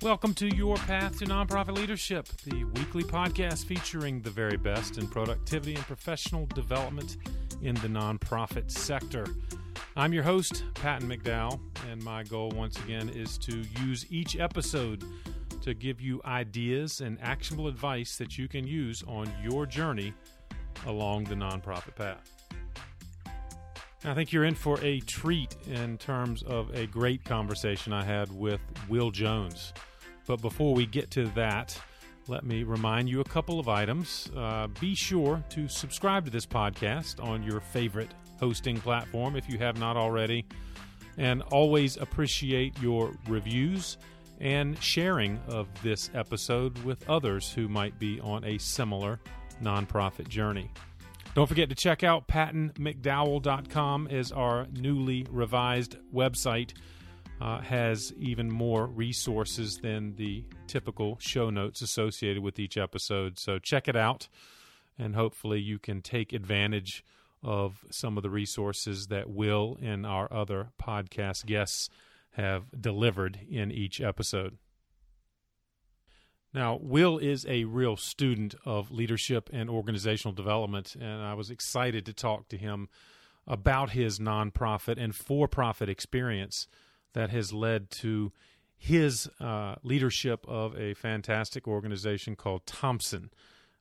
Welcome to Your Path to Nonprofit Leadership, the weekly podcast featuring the very best in productivity and professional development in the nonprofit sector. I'm your host, Patton McDowell, and my goal once again is to use each episode to give you ideas and actionable advice that you can use on your journey along the nonprofit path. I think you're in for a treat in terms of a great conversation I had with Will Jones. But before we get to that, let me remind you a couple of items. Uh, be sure to subscribe to this podcast on your favorite hosting platform if you have not already. And always appreciate your reviews and sharing of this episode with others who might be on a similar nonprofit journey. Don't forget to check out pattonmcdowell.com as our newly revised website uh, has even more resources than the typical show notes associated with each episode. So check it out, and hopefully you can take advantage of some of the resources that Will and our other podcast guests have delivered in each episode. Now, Will is a real student of leadership and organizational development, and I was excited to talk to him about his nonprofit and for profit experience that has led to his uh, leadership of a fantastic organization called Thompson,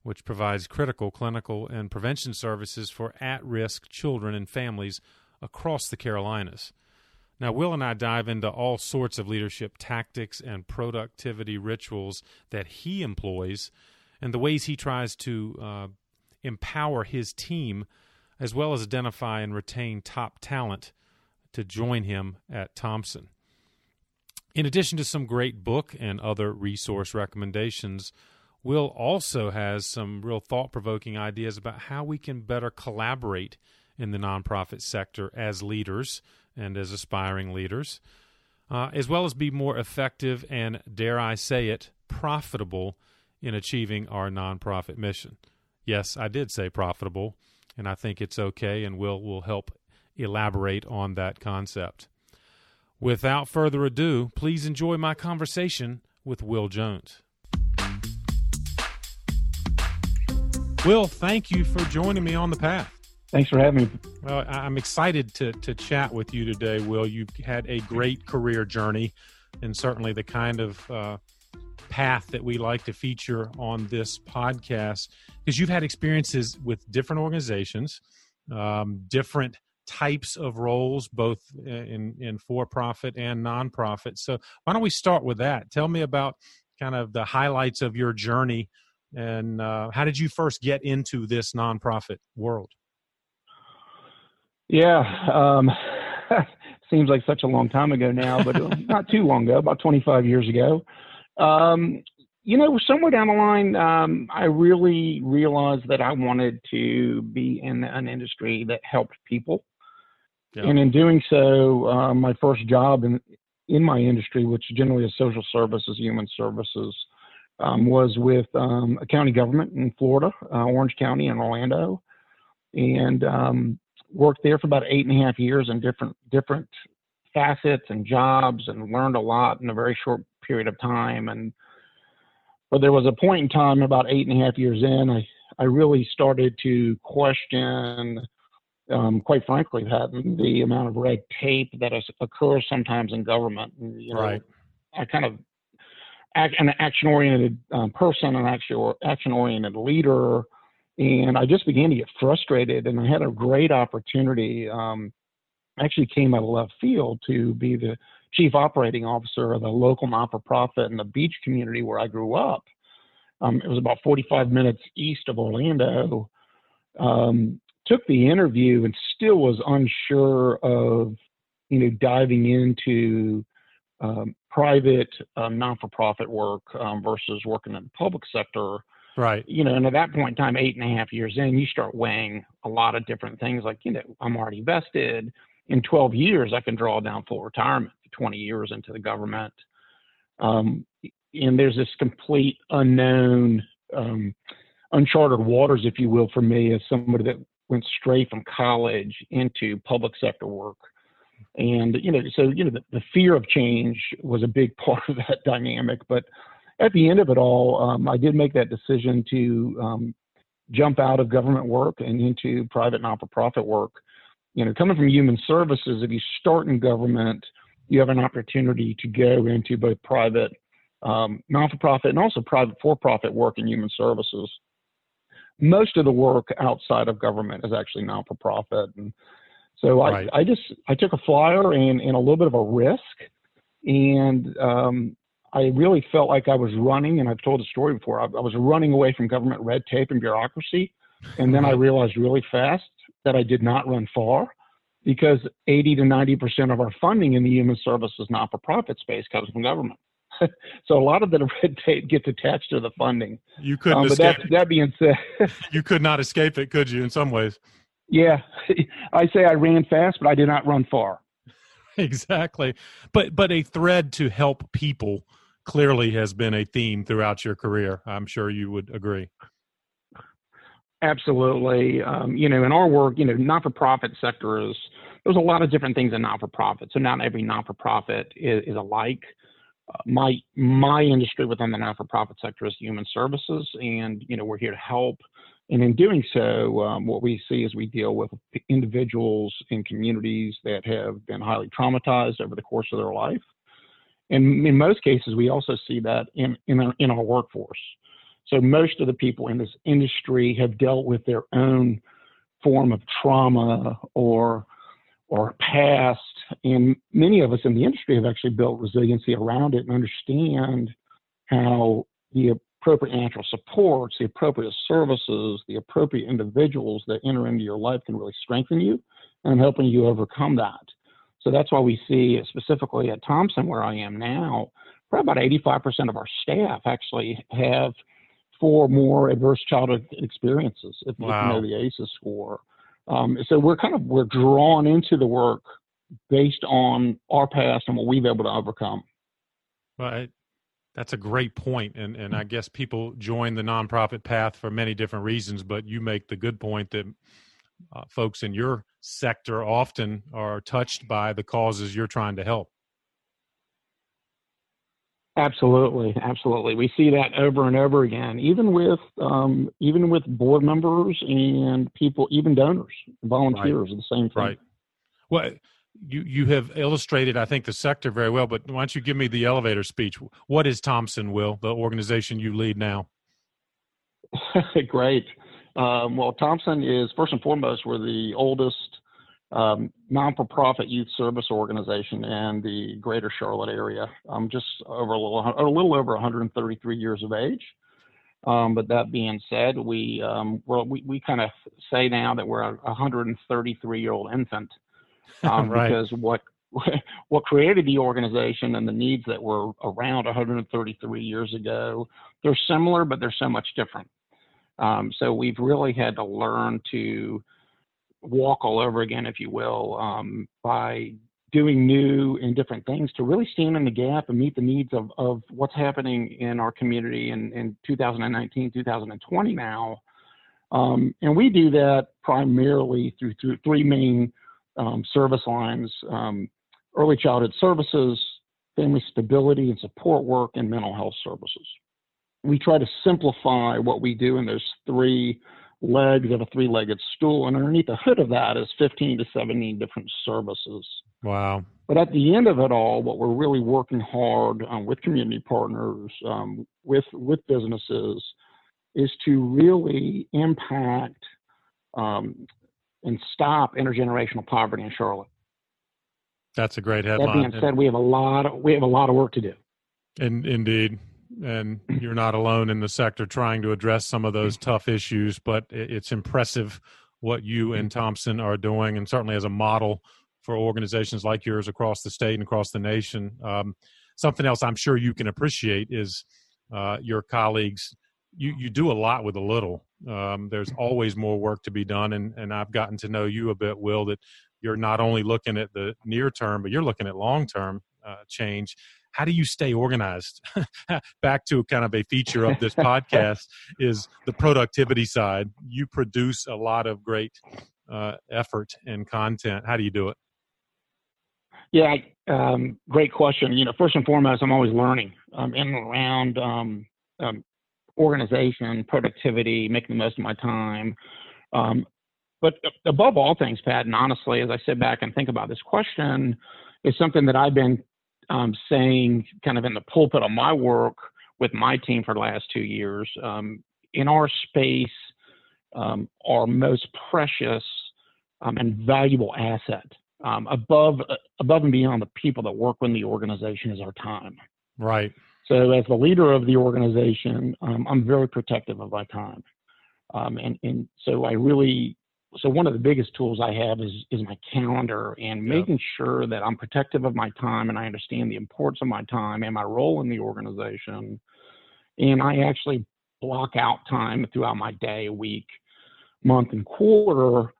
which provides critical clinical and prevention services for at risk children and families across the Carolinas. Now, Will and I dive into all sorts of leadership tactics and productivity rituals that he employs and the ways he tries to uh, empower his team, as well as identify and retain top talent to join him at Thompson. In addition to some great book and other resource recommendations, Will also has some real thought provoking ideas about how we can better collaborate in the nonprofit sector as leaders and as aspiring leaders, uh, as well as be more effective and, dare I say it, profitable in achieving our nonprofit mission. Yes, I did say profitable, and I think it's okay, and Will will help elaborate on that concept. Without further ado, please enjoy my conversation with Will Jones. Will, thank you for joining me on the path. Thanks for having me. Well, I'm excited to to chat with you today, Will. You've had a great career journey, and certainly the kind of uh, path that we like to feature on this podcast, because you've had experiences with different organizations, um, different types of roles, both in, in for profit and nonprofit. So, why don't we start with that? Tell me about kind of the highlights of your journey and uh, how did you first get into this nonprofit world? Yeah, um, seems like such a long time ago now, but not too long ago, about 25 years ago. Um, you know, somewhere down the line, um, I really realized that I wanted to be in an industry that helped people. Yeah. And in doing so, uh, my first job in in my industry, which generally is social services, human services, um, was with um, a county government in Florida, uh, Orange County in Orlando, and um, worked there for about eight and a half years in different different facets and jobs, and learned a lot in a very short period of time. And but there was a point in time, about eight and a half years in, I I really started to question um, quite frankly, that the amount of red tape that is, occurs sometimes in government. You know, right. I kind of act, an action-oriented um, person, an action action-oriented leader, and I just began to get frustrated. And I had a great opportunity. Um, actually, came out of left field to be the chief operating officer of the local not-for-profit in the beach community where I grew up. Um, it was about 45 minutes east of Orlando. Um, took the interview and still was unsure of, you know, diving into um, private um, non-for-profit work um, versus working in the public sector. Right. You know, and at that point in time, eight and a half years in, you start weighing a lot of different things. Like, you know, I'm already vested. In 12 years, I can draw down full retirement. 20 years into the government, um, and there's this complete unknown, um, uncharted waters, if you will, for me as somebody that went straight from college into public sector work. And you know, so you know, the, the fear of change was a big part of that dynamic. But at the end of it all, um, I did make that decision to um, jump out of government work and into private not for profit work. You know, coming from human services, if you start in government, you have an opportunity to go into both private um, non-for-profit and also private for-profit work in human services. Most of the work outside of government is actually non-for-profit, and so right. I, I just I took a flyer and, and a little bit of a risk, and um, I really felt like I was running. And I've told the story before. I, I was running away from government red tape and bureaucracy, and then I realized really fast that I did not run far because 80 to 90 percent of our funding in the human services not-for-profit space comes from government. so a lot of the red tape gets attached to the funding. You couldn't um, but escape. That, that being said, you could not escape it, could you? In some ways. Yeah, I say I ran fast, but I did not run far. Exactly, but but a thread to help people clearly has been a theme throughout your career. I'm sure you would agree. Absolutely. Um, you know, in our work, you know, not-for-profit sector is there's a lot of different things in not-for-profit. So not every not-for-profit is, is alike my my industry within the not-for-profit sector is human services, and you know we're here to help. And in doing so, um, what we see is we deal with individuals in communities that have been highly traumatized over the course of their life. And in most cases, we also see that in in our, in our workforce. So most of the people in this industry have dealt with their own form of trauma or or past and many of us in the industry have actually built resiliency around it and understand how the appropriate natural supports, the appropriate services, the appropriate individuals that enter into your life can really strengthen you and helping you overcome that. So that's why we see, specifically at Thompson, where I am now, probably about 85% of our staff actually have four more adverse childhood experiences, if wow. you know the ACEs score. Um, so we're kind of we're drawn into the work based on our past and what we've been able to overcome. Well, that's a great point, and and I guess people join the nonprofit path for many different reasons, but you make the good point that uh, folks in your sector often are touched by the causes you're trying to help. Absolutely, absolutely. We see that over and over again, even with um, even with board members and people, even donors, volunteers, right. the same thing. Right. Well, you you have illustrated, I think, the sector very well. But why don't you give me the elevator speech? What is Thompson, Will, the organization you lead now? Great. Um, well, Thompson is first and foremost we're the oldest um, non-for-profit youth service organization in the Greater Charlotte area. Um, just over a little, a little over 133 years of age. Um, but that being said, we um, we we kind of say now that we're a 133 year old infant um, right. because what what created the organization and the needs that were around 133 years ago, they're similar, but they're so much different. Um, so we've really had to learn to walk all over again, if you will, um, by doing new and different things to really stand in the gap and meet the needs of, of what's happening in our community in, in 2019, 2020 now. Um, and we do that primarily through, through three main um, service lines um, early childhood services, family stability and support work, and mental health services. We try to simplify what we do and there's three legs of a three legged stool, and underneath the hood of that is 15 to 17 different services. Wow. But at the end of it all, what we're really working hard um, with community partners, um, with, with businesses, is to really impact um, and stop intergenerational poverty in Charlotte. That's a great headline. That being said, we have a lot of, we have a lot of work to do. And indeed, and you're not alone in the sector trying to address some of those tough issues. But it's impressive what you and Thompson are doing, and certainly as a model for organizations like yours across the state and across the nation. Um, something else I'm sure you can appreciate is uh, your colleagues. You you do a lot with a little. Um, there's always more work to be done, and and I've gotten to know you a bit, Will. That you're not only looking at the near term, but you're looking at long term uh, change. How do you stay organized? Back to kind of a feature of this podcast is the productivity side. You produce a lot of great uh, effort and content. How do you do it? Yeah, um, great question. You know, first and foremost, I'm always learning um, in and around um, um, organization, productivity, making the most of my time. Um, but above all things, Pat, and honestly, as I sit back and think about this question, is something that I've been um, saying kind of in the pulpit of my work with my team for the last two years. Um, in our space, um, our most precious um, and valuable asset um, above above and beyond the people that work within the organization is our time. Right. So as the leader of the organization, um, I'm very protective of my time, um, and and so I really so one of the biggest tools I have is is my calendar and making sure that I'm protective of my time and I understand the importance of my time and my role in the organization, and I actually block out time throughout my day, week, month, and quarter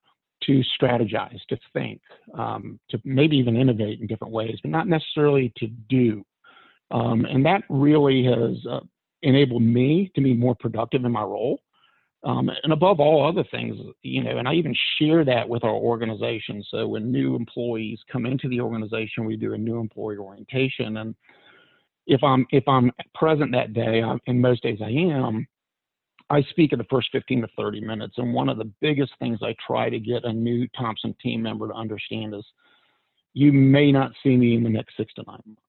to strategize, to think, um, to maybe even innovate in different ways, but not necessarily to do. Um, and that really has uh, enabled me to be more productive in my role. Um, and above all other things, you know, and I even share that with our organization. So when new employees come into the organization, we do a new employee orientation. And if I'm if I'm present that day, and most days I am, I speak in the first 15 to 30 minutes. And one of the biggest things I try to get a new Thompson team member to understand is you may not see me in the next six to nine months.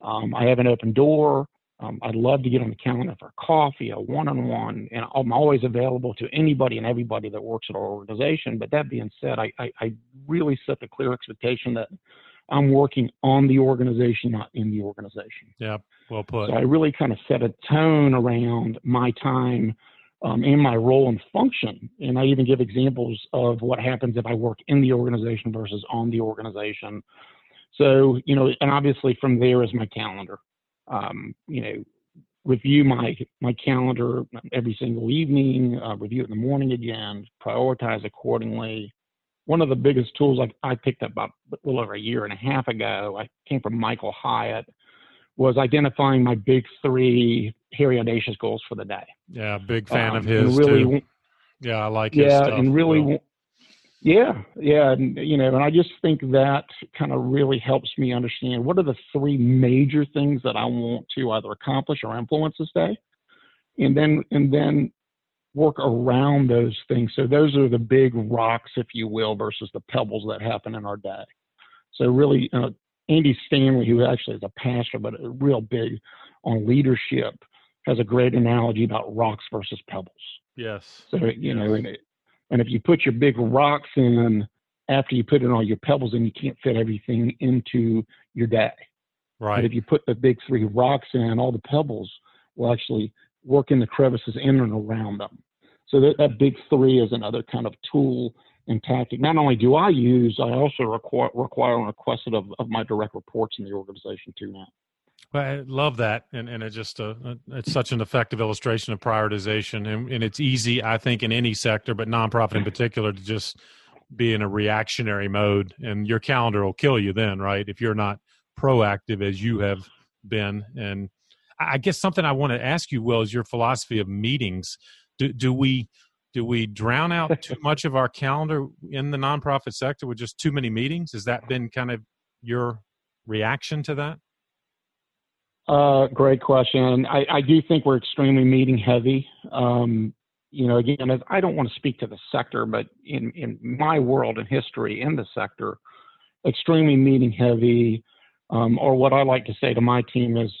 Um, I have an open door. Um, I'd love to get on the calendar for coffee, a one on one, and I'm always available to anybody and everybody that works at our organization. But that being said, I, I, I really set the clear expectation that I'm working on the organization, not in the organization. Yeah, well put. So I really kind of set a tone around my time um, and my role and function. And I even give examples of what happens if I work in the organization versus on the organization. So, you know, and obviously from there is my calendar. Um, you know, review my my calendar every single evening, uh, review it in the morning again, prioritize accordingly, one of the biggest tools I, I picked up about a little over a year and a half ago, I came from Michael Hyatt, was identifying my big three hairy audacious goals for the day. Yeah, big fan um, of his really, too. Yeah, I like yeah, stuff, and really. Yeah, yeah, and you know, and I just think that kind of really helps me understand what are the three major things that I want to either accomplish or influence this day, and then and then work around those things. So those are the big rocks, if you will, versus the pebbles that happen in our day. So really, uh, Andy Stanley, who actually is a pastor, but a real big on leadership, has a great analogy about rocks versus pebbles. Yes. So you know, and, it, and if you put your big rocks in after you put in all your pebbles in, you can't fit everything into your day. Right. But if you put the big three rocks in, all the pebbles will actually work in the crevices in and around them. So that, that big three is another kind of tool and tactic. Not only do I use, I also require, require and request of, of my direct reports in the organization too now. Well, I love that, and and it's just a, a, it's such an effective illustration of prioritization, and, and it's easy, I think, in any sector, but nonprofit in mm-hmm. particular, to just be in a reactionary mode, and your calendar will kill you then, right? If you're not proactive as you have been, and I guess something I want to ask you, Will, is your philosophy of meetings do, do we do we drown out too much of our calendar in the nonprofit sector with just too many meetings? Has that been kind of your reaction to that? Uh, great question. I, I, do think we're extremely meeting heavy. Um, you know, again, I don't want to speak to the sector, but in, in my world and history in the sector, extremely meeting heavy, um, or what I like to say to my team is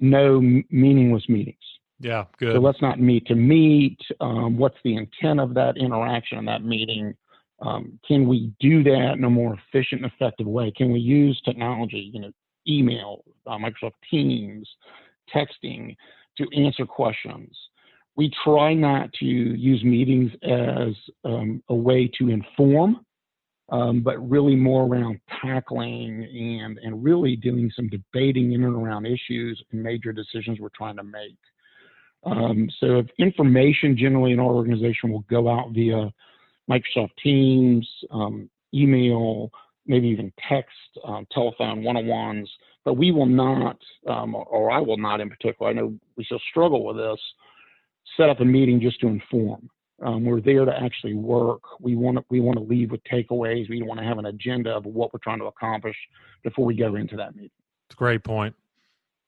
no meaningless meetings. Yeah, good. So let's not meet to meet. Um, what's the intent of that interaction and that meeting? Um, can we do that in a more efficient and effective way? Can we use technology, you know, email, uh, Microsoft Teams, texting to answer questions? We try not to use meetings as um, a way to inform, um, but really more around tackling and, and really doing some debating in and around issues and major decisions we're trying to make. Um, so if information generally in our organization will go out via Microsoft Teams, um, email, maybe even text, um, telephone, one-on-ones, but we will not, um, or I will not in particular, I know we still struggle with this, set up a meeting just to inform. Um, we're there to actually work. We want to we want to leave with takeaways. We want to have an agenda of what we're trying to accomplish before we go into that meeting. It's a great point.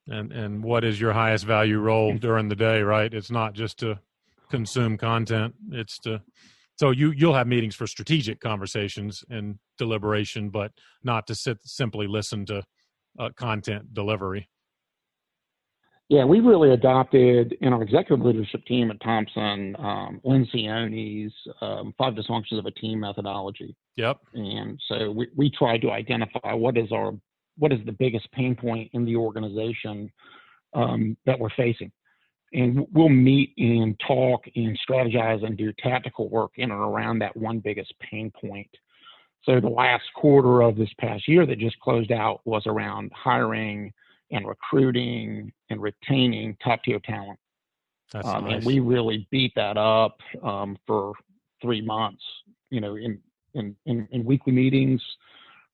And and what is your highest value role during the day? Right. It's not just to consume content. It's to so you you'll have meetings for strategic conversations and deliberation, but not to sit simply listen to uh, content delivery. Yeah, we really adopted in our executive leadership team at thompson um, Lencioni's um, five dysfunctions of a team methodology. Yep. And so we, we tried to identify what is our what is the biggest pain point in the organization um, that we're facing. And we'll meet and talk and strategize and do tactical work in and around that one biggest pain point. So the last quarter of this past year that just closed out was around hiring and recruiting and retaining top tier talent. Um, nice. And we really beat that up um, for three months. You know, in, in in, in weekly meetings,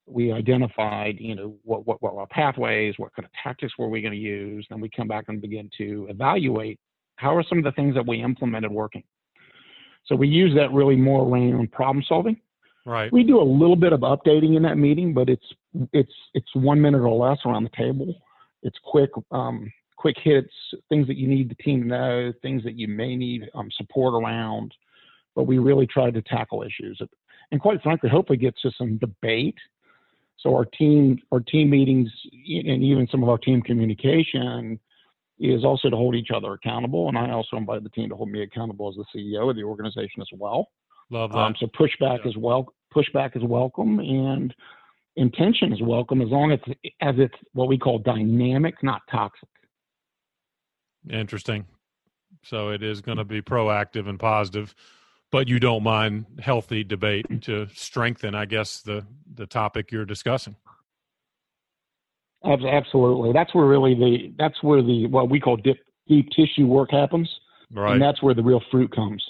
we identified you know what what, what our pathways, what kind of tactics were we going to use, and we come back and begin to evaluate how are some of the things that we implemented working. So we use that really more around problem solving. Right. We do a little bit of updating in that meeting, but it's it's it's one minute or less around the table. It's quick, um, quick hits, things that you need the team to know, things that you may need um, support around. But we really try to tackle issues, and quite frankly, hopefully get to some debate. So our team, our team meetings, and even some of our team communication is also to hold each other accountable. And I also invite the team to hold me accountable as the CEO of the organization as well. Love that. Um, so pushback yeah. is well pushback is welcome, and intention is welcome as long as as it's what we call dynamic, not toxic. Interesting. So it is going to be proactive and positive, but you don't mind healthy debate to strengthen, I guess, the the topic you're discussing. Absolutely. That's where really the that's where the what we call deep, deep tissue work happens, right. and that's where the real fruit comes.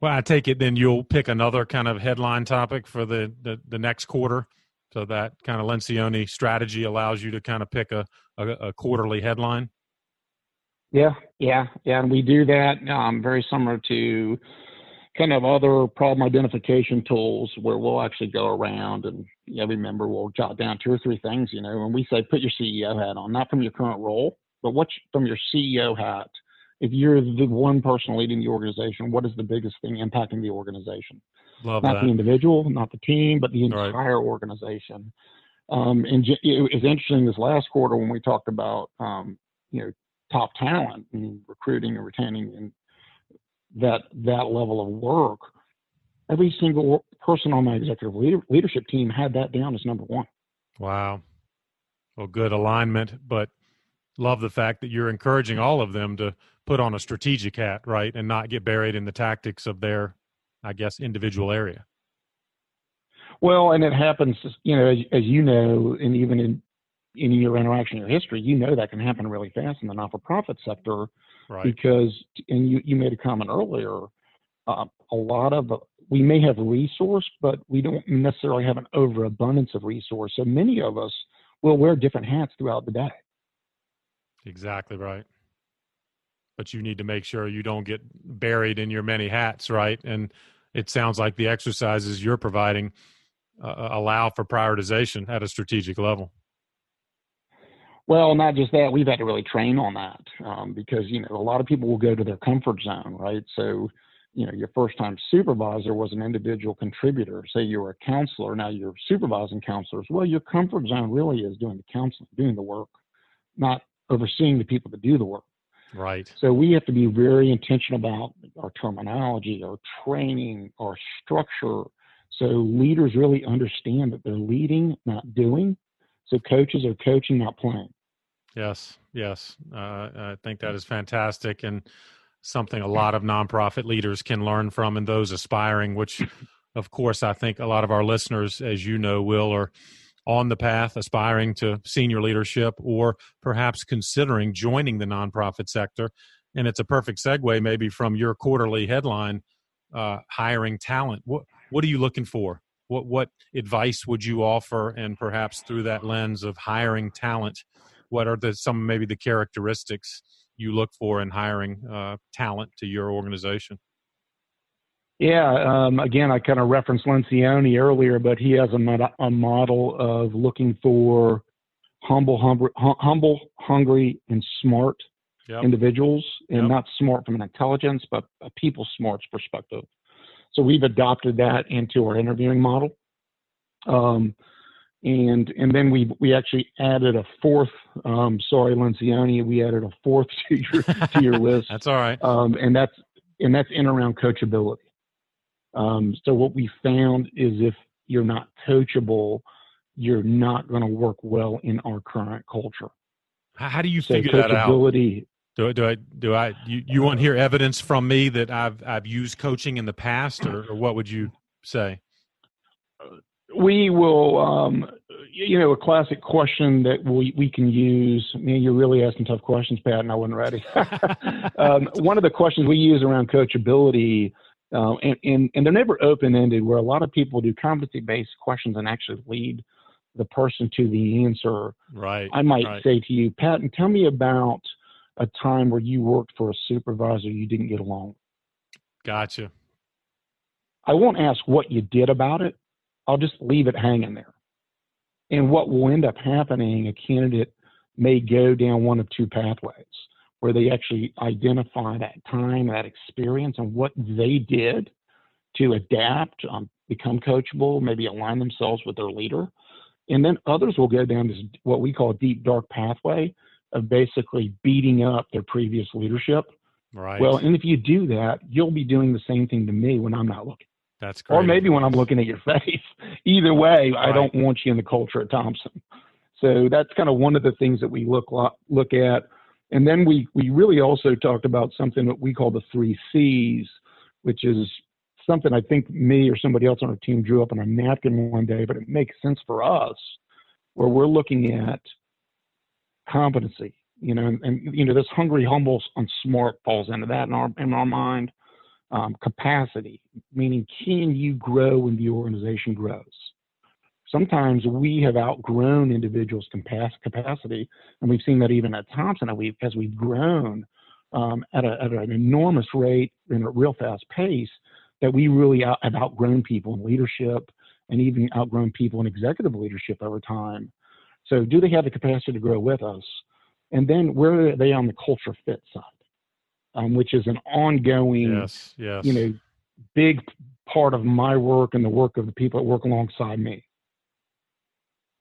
Well, I take it then you'll pick another kind of headline topic for the the, the next quarter. So that kind of Lencioni strategy allows you to kind of pick a, a, a quarterly headline. Yeah, yeah, yeah, and we do that um, very similar to kind of other problem identification tools where we'll actually go around and every member will jot down two or three things. You know, when we say put your CEO hat on, not from your current role, but what from your CEO hat. If you're the one person leading the organization, what is the biggest thing impacting the organization? Love not that. the individual, not the team, but the entire right. organization. Um, and it was interesting this last quarter when we talked about um, you know top talent and recruiting and retaining and that that level of work. Every single person on my executive leader, leadership team had that down as number one. Wow. Well, good alignment, but love the fact that you're encouraging all of them to put on a strategic hat, right, and not get buried in the tactics of their I guess, individual area. Well, and it happens, you know, as, as you know, and even in in your interaction, your history, you know that can happen really fast in the not-for-profit sector, right. because, and you you made a comment earlier, uh, a lot of we may have resource, but we don't necessarily have an overabundance of resource. So many of us will wear different hats throughout the day. Exactly right but you need to make sure you don't get buried in your many hats, right? And it sounds like the exercises you're providing uh, uh, allow for prioritization at a strategic level. Well, not just that, we've had to really train on that um, because you know a lot of people will go to their comfort zone, right? So, you know, your first time supervisor was an individual contributor. Say you were a counselor, now you're supervising counselors. Well, your comfort zone really is doing the counseling, doing the work, not overseeing the people that do the work. Right. So we have to be very intentional about our terminology, our training, our structure. So leaders really understand that they're leading, not doing. So coaches are coaching, not playing. Yes, yes. Uh, I think that is fantastic and something a lot of nonprofit leaders can learn from and those aspiring, which, of course, I think a lot of our listeners, as you know, will, are on the path, aspiring to senior leadership, or perhaps considering joining the nonprofit sector. And it's a perfect segue, maybe from your quarterly headline, uh, hiring talent. What what are you looking for? What what advice would you offer? And perhaps through that lens of hiring talent, what are the some maybe the characteristics you look for in hiring uh, talent to your organization? Yeah, um, again, I kind of referenced Lencioni earlier, but he has a, a model of looking for humble, humble, humble, hungry, and smart yep. individuals, and yep. not smart from an intelligence, but a people smarts perspective. So we've adopted that into our interviewing model. Um, and and then we we actually added a fourth. Um, sorry, Lencioni, we added a fourth to your to your list. that's all right. Um, and that's and that's in around coachability. Um, so what we found is if you're not coachable, you're not going to work well in our current culture. How do you so figure that out? Do, do I do I you, you want to hear evidence from me that I've I've used coaching in the past, or, or what would you say? We will, um, you know, a classic question that we, we can use. I mean, you're really asking tough questions, Pat, and I wasn't ready. um, one of the questions we use around coachability uh, and, and, and they're never open ended, where a lot of people do competency based questions and actually lead the person to the answer. Right. I might right. say to you, Pat, and tell me about a time where you worked for a supervisor you didn't get along. Gotcha. I won't ask what you did about it. I'll just leave it hanging there. And what will end up happening, a candidate may go down one of two pathways where they actually identify that time, that experience, and what they did to adapt, um, become coachable, maybe align themselves with their leader. And then others will go down this what we call a deep dark pathway of basically beating up their previous leadership. Right. Well, and if you do that, you'll be doing the same thing to me when I'm not looking. That's great. Or maybe when I'm looking at your face. Either way, right. I don't want you in the culture at Thompson. So that's kind of one of the things that we look look at and then we, we really also talked about something that we call the three C's, which is something I think me or somebody else on our team drew up on a napkin one day, but it makes sense for us where we're looking at competency, you know, and, and you know, this hungry, humble, and smart falls into that in our, in our mind. Um, capacity, meaning can you grow when the organization grows? sometimes we have outgrown individuals' capacity, and we've seen that even at Thompson as we've grown um, at, a, at, an enormous rate in a real fast pace, that we really out, have outgrown people in leadership and even outgrown people in executive leadership over time. So, do they have the capacity to grow with us? And then, where are they on the culture fit side, um, which is an ongoing, yes, yes. you know, big part of my work and the work of the people that work alongside me.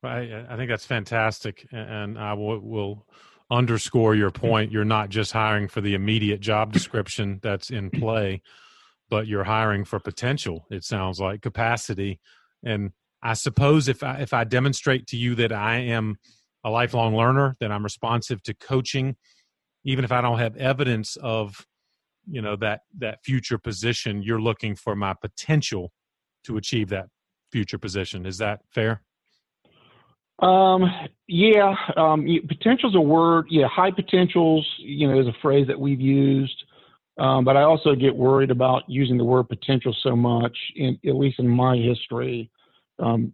I, I think that's fantastic, and I will, will underscore your point. You're not just hiring for the immediate job description that's in play, but you're hiring for potential. It sounds like capacity, and I suppose if I, if I demonstrate to you that I am a lifelong learner, that I'm responsive to coaching, even if I don't have evidence of you know that that future position, you're looking for my potential to achieve that future position. Is that fair? Um, yeah, um, potential's a word. Yeah, high potentials, you know, is a phrase that we've used. Um, but I also get worried about using the word potential so much, in, at least in my history. Um,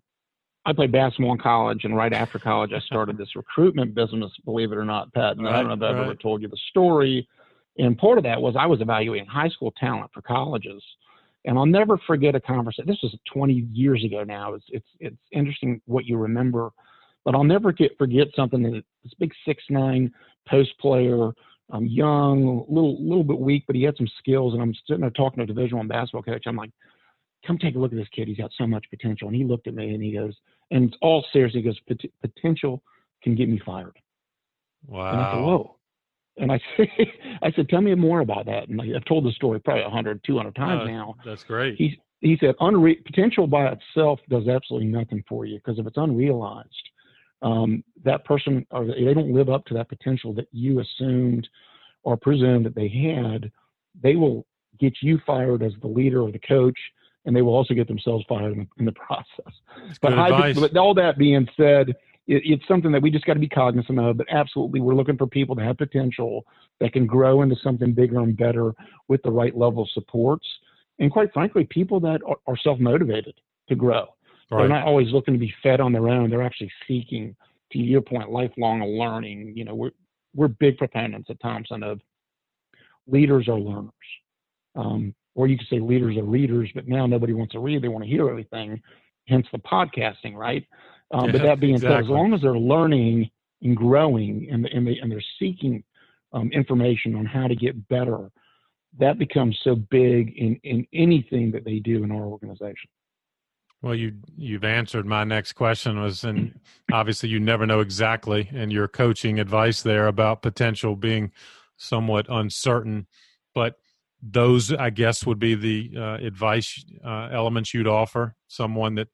I played basketball in college, and right after college, I started this recruitment business, believe it or not, Pat. And right, I don't know if I've right. ever told you the story. And part of that was I was evaluating high school talent for colleges. And I'll never forget a conversation. This was 20 years ago now. It's, it's, it's interesting what you remember but I'll never get forget something that this big six nine post player, um, young, a little little bit weak, but he had some skills. And I'm sitting there talking to a Division One basketball coach. I'm like, come take a look at this kid. He's got so much potential. And he looked at me and he goes, and all serious, he goes, potential can get me fired. Wow. And I said, whoa. And I said, I said, tell me more about that. And I've told the story probably 100, 200 times uh, now. That's great. He, he said, unre- potential by itself does absolutely nothing for you because if it's unrealized, um, that person or they don't live up to that potential that you assumed or presumed that they had, they will get you fired as the leader or the coach, and they will also get themselves fired in, in the process. but, high, but all that being said, it, it's something that we just got to be cognizant of. But absolutely, we're looking for people that have potential that can grow into something bigger and better with the right level of supports, and quite frankly, people that are, are self motivated to grow. Right. They're not always looking to be fed on their own. They're actually seeking, to your point, lifelong learning. You know, we're we're big proponents at Thompson of leaders are learners. Um, or you could say leaders are readers, but now nobody wants to read; they want to hear everything. Hence the podcasting, right? Um, yeah, but that being exactly. said, as long as they're learning and growing, and and, they, and they're seeking um, information on how to get better, that becomes so big in in anything that they do in our organization. Well, you you've answered my next question was, and obviously you never know exactly, and your coaching advice there about potential being somewhat uncertain, but those I guess would be the uh, advice uh, elements you'd offer someone that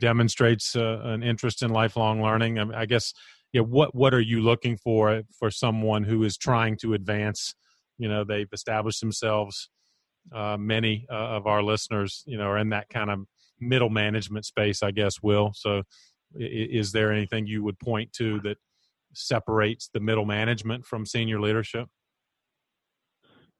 demonstrates uh, an interest in lifelong learning. I, mean, I guess, yeah. What what are you looking for for someone who is trying to advance? You know, they've established themselves. Uh, many uh, of our listeners, you know, are in that kind of middle management space, I guess, Will. So, is there anything you would point to that separates the middle management from senior leadership?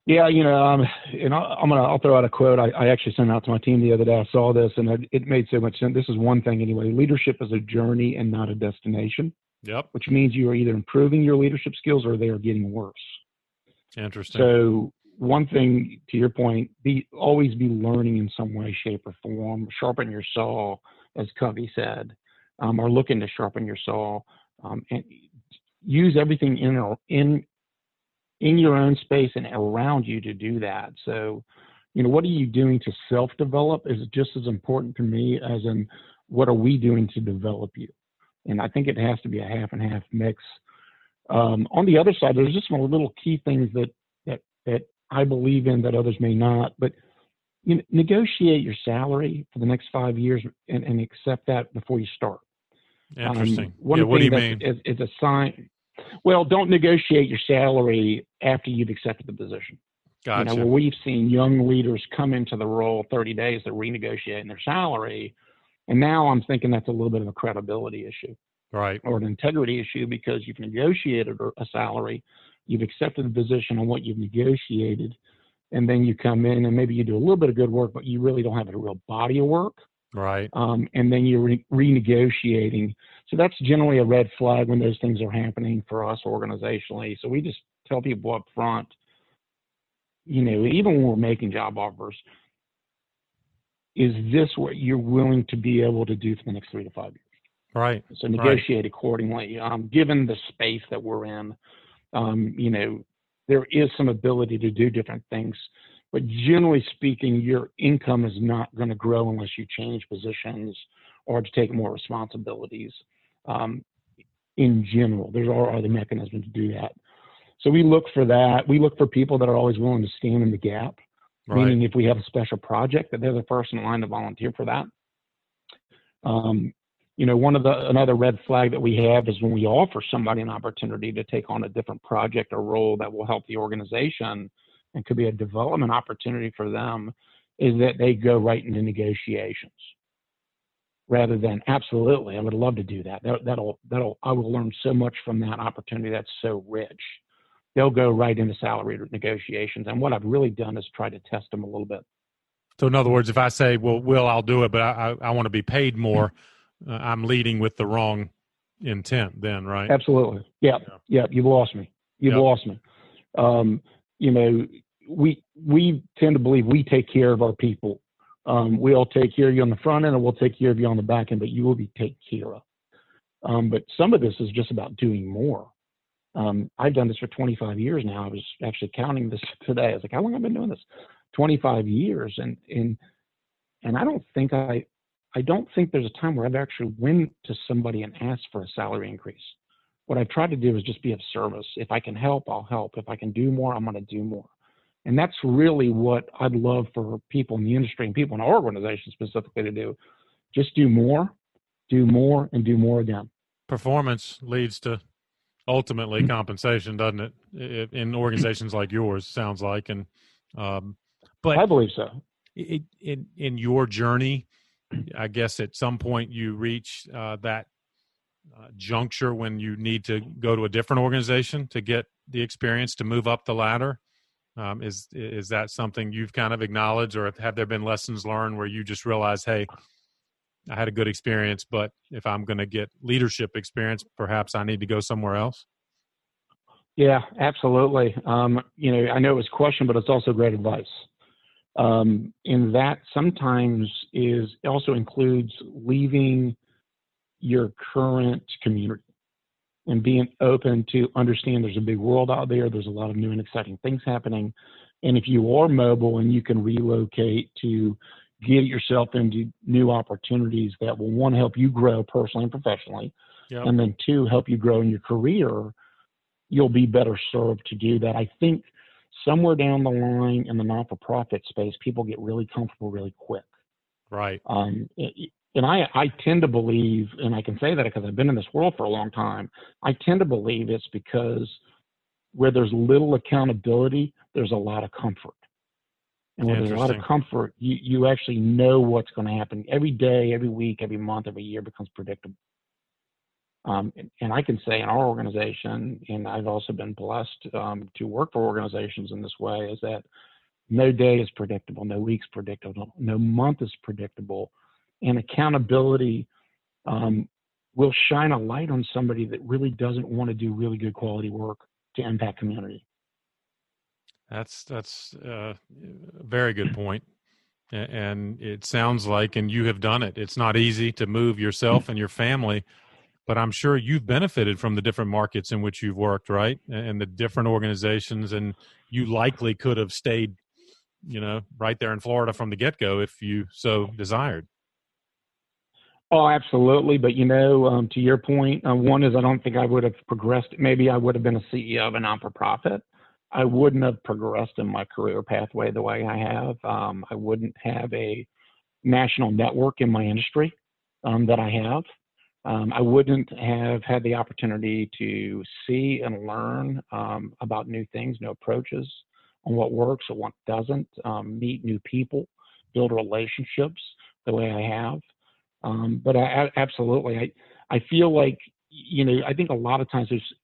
Yeah, you know, um, and I'm gonna I'll throw out a quote I, I, actually sent out to my team the other day. I saw this and it, it made so much sense. This is one thing anyway. Leadership is a journey and not a destination. Yep. Which means you are either improving your leadership skills or they are getting worse. Interesting. So one thing to your point, be always be learning in some way, shape, or form. Sharpen your saw, as Covey said, um, or looking to sharpen your saw, um, and use everything in in in your own space and around you to do that. So, you know, what are you doing to self-develop is just as important to me as in what are we doing to develop you. And I think it has to be a half and half mix. Um, on the other side, there's just some little key things that that that I believe in that others may not. But you know, negotiate your salary for the next five years and, and accept that before you start. Interesting. Um, yeah, what do you mean? Is a sign. Well, don't negotiate your salary after you've accepted the position. Gotcha. You know, we've seen young leaders come into the role 30 days, they're renegotiating their salary. And now I'm thinking that's a little bit of a credibility issue. Right. Or an integrity issue because you've negotiated a salary you've accepted the position on what you've negotiated, and then you come in and maybe you do a little bit of good work, but you really don't have a real body of work. Right. Um, and then you're re- renegotiating. So that's generally a red flag when those things are happening for us organizationally. So we just tell people up front, you know, even when we're making job offers, is this what you're willing to be able to do for the next three to five years? Right. So negotiate right. accordingly, um, given the space that we're in um, you know, there is some ability to do different things. But generally speaking, your income is not going to grow unless you change positions or to take more responsibilities. Um, in general, there are other mechanisms to do that. So we look for that. We look for people that are always willing to stand in the gap. Right. Meaning, if we have a special project, that they're the first in line to volunteer for that. Um, you know, one of the another red flag that we have is when we offer somebody an opportunity to take on a different project or role that will help the organization and could be a development opportunity for them, is that they go right into negotiations rather than absolutely I would love to do that. that that'll that'll I will learn so much from that opportunity that's so rich. They'll go right into salary negotiations, and what I've really done is try to test them a little bit. So, in other words, if I say, "Well, Will, I'll do it, but I, I, I want to be paid more," uh, I'm leading with the wrong intent then, right? Absolutely. Yeah. Yeah. yeah you've lost me. You've yep. lost me. Um, you know, we we tend to believe we take care of our people. Um, we'll take care of you on the front end and we'll take care of you on the back end, but you will be taken care of. Um, but some of this is just about doing more. Um, I've done this for 25 years now. I was actually counting this today. I was like, how long have I been doing this? 25 years. And, and, and I don't think I, I don't think there's a time where I've actually went to somebody and asked for a salary increase. What I've tried to do is just be of service. If I can help, I'll help. If I can do more, I'm going to do more. And that's really what I'd love for people in the industry and people in our organization specifically to do. Just do more, do more, and do more again. Performance leads to ultimately mm-hmm. compensation, doesn't it? In organizations like yours, sounds like. And um, but I believe so. in in your journey, I guess at some point you reach uh, that uh, juncture when you need to go to a different organization to get the experience to move up the ladder. Um, is is that something you've kind of acknowledged, or have there been lessons learned where you just realize, hey, I had a good experience, but if I'm going to get leadership experience, perhaps I need to go somewhere else? Yeah, absolutely. Um, you know, I know it was a question, but it's also great advice. Um, and that sometimes is also includes leaving your current community and being open to understand there's a big world out there. There's a lot of new and exciting things happening. And if you are mobile and you can relocate to get yourself into new opportunities that will one help you grow personally and professionally, yep. and then two help you grow in your career, you'll be better served to do that. I think somewhere down the line in the not for profit space, people get really comfortable really quick. Right. Um, and I, I tend to believe, and I can say that because I've been in this world for a long time. I tend to believe it's because where there's little accountability, there's a lot of comfort. And when there's a lot of comfort, you, you actually know what's going to happen every day, every week, every month, every year becomes predictable. Um, and, and, I can say in our organization, and I've also been blessed um, to work for organizations in this way, is that no day is predictable, no week's predictable, no month is predictable, and accountability um, will shine a light on somebody that really doesn't want to do really good quality work to impact community. That's that's uh, a very good point, and it sounds like, and you have done it. It's not easy to move yourself and your family, but I'm sure you've benefited from the different markets in which you've worked, right, and the different organizations, and you likely could have stayed, you know, right there in Florida from the get go if you so desired. Oh, absolutely. But you know, um, to your point, uh, one is I don't think I would have progressed. Maybe I would have been a CEO of a non for profit. I wouldn't have progressed in my career pathway the way I have. Um, I wouldn't have a national network in my industry um, that I have. Um, I wouldn't have had the opportunity to see and learn um, about new things, new approaches on what works or what doesn't, um, meet new people, build relationships the way I have. Um, but I, absolutely, I, I feel like, you know, I think a lot of times there's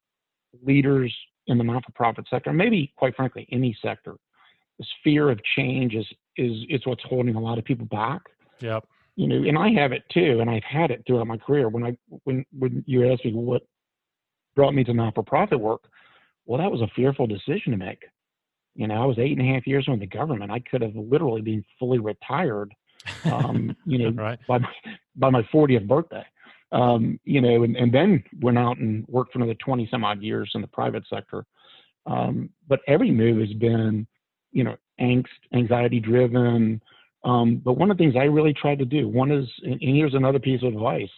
leaders in the not-for-profit sector, maybe quite frankly any sector, this fear of change is is it's what's holding a lot of people back. Yep. You know, and I have it too, and I've had it throughout my career. When I when when you asked me what brought me to not-for-profit work, well, that was a fearful decision to make. You know, I was eight and a half years in the government. I could have literally been fully retired. Um, you know, right. by my, by my 40th birthday um, you know, and, and, then went out and worked for another 20 some odd years in the private sector. Um, but every move has been, you know, angst, anxiety driven. Um, but one of the things I really tried to do, one is, and here's another piece of advice,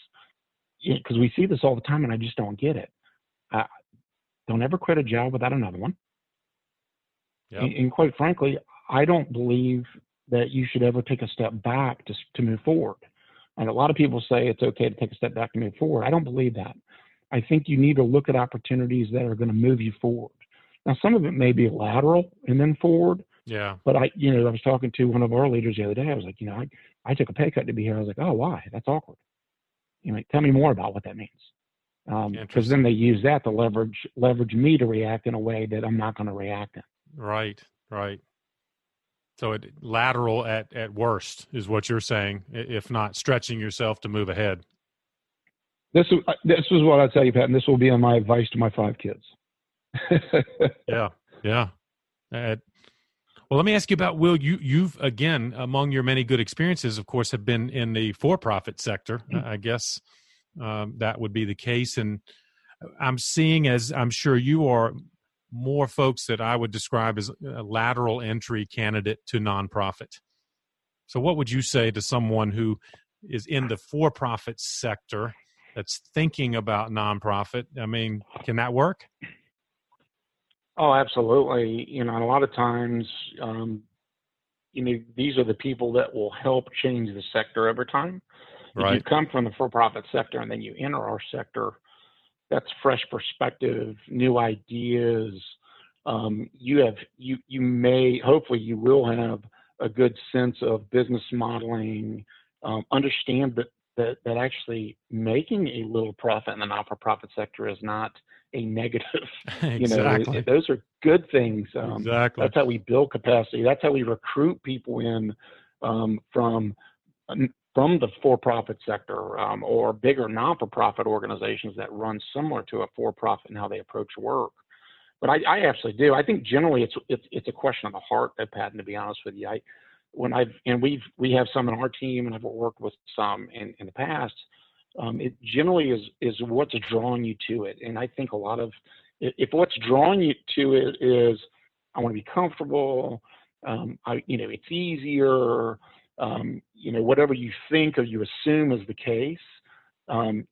because we see this all the time and I just don't get it. Uh, don't ever quit a job without another one. Yep. And, and quite frankly, I don't believe that you should ever take a step back to, to move forward. And a lot of people say it's okay to take a step back to move forward. I don't believe that. I think you need to look at opportunities that are going to move you forward. Now, some of it may be lateral and then forward. Yeah. But I, you know, I was talking to one of our leaders the other day. I was like, you know, I, I took a pay cut to be here. I was like, oh, why? That's awkward. You know, like, tell me more about what that means. Because um, then they use that to leverage leverage me to react in a way that I'm not going to react in. Right. Right. So it lateral at at worst is what you're saying, if not stretching yourself to move ahead. This is uh, this is what I tell you, Pat, and this will be on my advice to my five kids. yeah, yeah. Uh, well, let me ask you about Will. You you've again among your many good experiences, of course, have been in the for-profit sector. Mm-hmm. I guess um, that would be the case, and I'm seeing, as I'm sure you are, more folks that I would describe as a lateral entry candidate to nonprofit. So, what would you say to someone who is in the for profit sector that's thinking about nonprofit? I mean, can that work? Oh, absolutely. You know, a lot of times, um, you know, these are the people that will help change the sector over time. Right. If you come from the for profit sector and then you enter our sector, that's fresh perspective, new ideas. Um, you have you you may hopefully you will have a good sense of business modeling, um, understand that, that that actually making a little profit in the not-for-profit sector is not a negative. exactly. You know, those are good things. Um, exactly. That's how we build capacity. That's how we recruit people in um, from from the for-profit sector um, or bigger non-for-profit organizations that run similar to a for-profit and how they approach work. But I, I absolutely do. I think generally it's, it's it's a question of the heart, that Patton. To be honest with you, I when I've and we've we have some in our team, and I've worked with some in in the past. Um, it generally is is what's drawing you to it, and I think a lot of if what's drawing you to it is I want to be comfortable, um, I you know it's easier, um, you know whatever you think or you assume is the case. Um,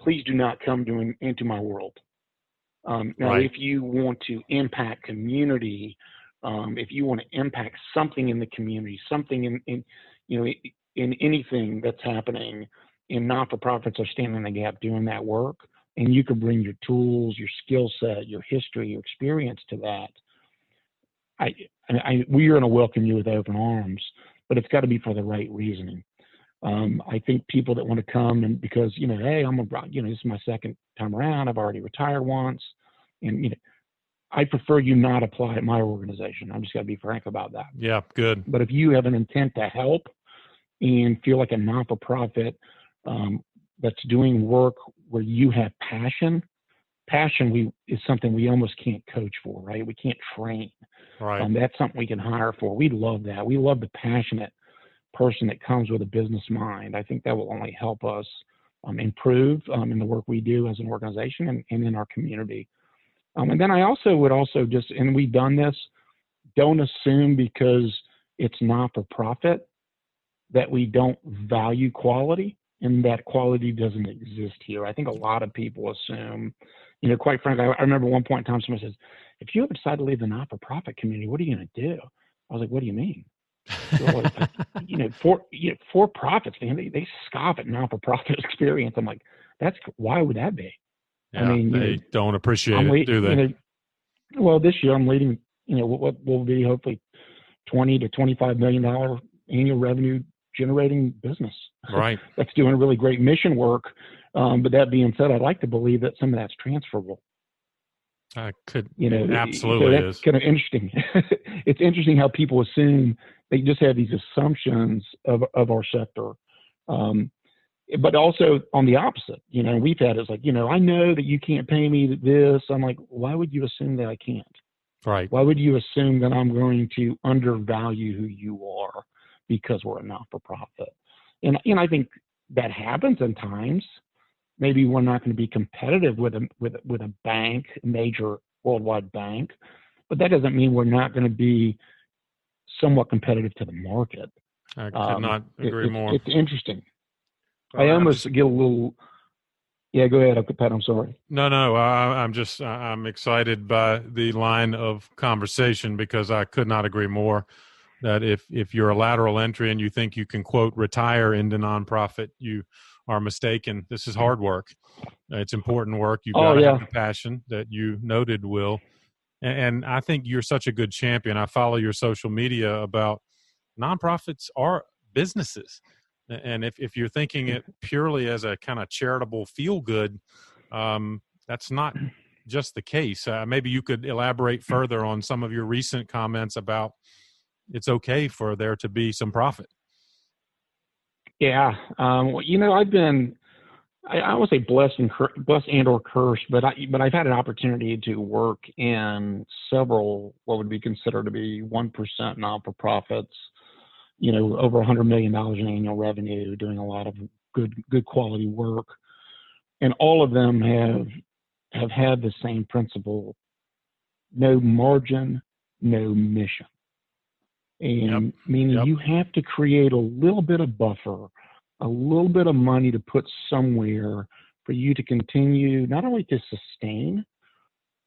please do not come to into my world. Um, now, right. if you want to impact community, um, if you want to impact something in the community, something in, in you know, in anything that's happening, and not-for-profits are standing in the gap doing that work, and you can bring your tools, your skill set, your history, your experience to that. I, I, we are going to welcome you with open arms, but it's got to be for the right reasoning. Um, I think people that want to come and because you know, hey, I'm a you know, this is my second time around. I've already retired once, and you know, I prefer you not apply at my organization. I'm just got to be frank about that. Yeah, good. But if you have an intent to help and feel like a non-for-profit um, that's doing work where you have passion, passion we is something we almost can't coach for, right? We can't train. Right. Um, that's something we can hire for. We love that. We love the passionate person that comes with a business mind. I think that will only help us um, improve um, in the work we do as an organization and, and in our community. Um, and then I also would also just, and we've done this, don't assume because it's not for profit that we don't value quality and that quality doesn't exist here. I think a lot of people assume, you know, quite frankly, I, I remember one point in time somebody says, if you ever decide to leave the not for profit community, what are you going to do? I was like, what do you mean? you know, for you know, for profits, man, they, they scoff at not for profit experience. I'm like, that's why would that be? Yeah, I mean, they know, don't appreciate it, do they? You know, well, this year I'm leading, you know, what will be hopefully 20 to 25 million dollar annual revenue generating business. Right. that's doing really great mission work. Um, but that being said, I'd like to believe that some of that's transferable. I could, you know, absolutely so is kind of interesting. it's interesting how people assume they just have these assumptions of of our sector. Um, but also on the opposite, you know, we've had it's like, you know, I know that you can't pay me this. I'm like, why would you assume that I can't? Right. Why would you assume that I'm going to undervalue who you are because we're a not-for-profit? And and I think that happens in times. Maybe we're not going to be competitive with a with with a bank, a major worldwide bank, but that doesn't mean we're not going to be somewhat competitive to the market. I could um, not agree it, more. It's interesting. I almost just, get a little. Yeah, go ahead, Pat. I'm sorry. No, no, I, I'm just I'm excited by the line of conversation because I could not agree more. That if if you're a lateral entry and you think you can quote retire into nonprofit, you are mistaken. This is hard work. It's important work. You've got oh, to have the passion that you noted, Will. And, and I think you're such a good champion. I follow your social media about nonprofits are businesses and if, if you're thinking it purely as a kind of charitable feel good, um, that's not just the case. Uh, maybe you could elaborate further on some of your recent comments about it's okay for there to be some profit. Yeah, um, well, you know, I've been I, I would say blessed and blessed and or cursed, but I but I've had an opportunity to work in several what would be considered to be one percent non for profits you know, over hundred million dollars in annual revenue, doing a lot of good good quality work, and all of them have have had the same principle: no margin, no mission. And yep. meaning yep. you have to create a little bit of buffer, a little bit of money to put somewhere for you to continue not only to sustain,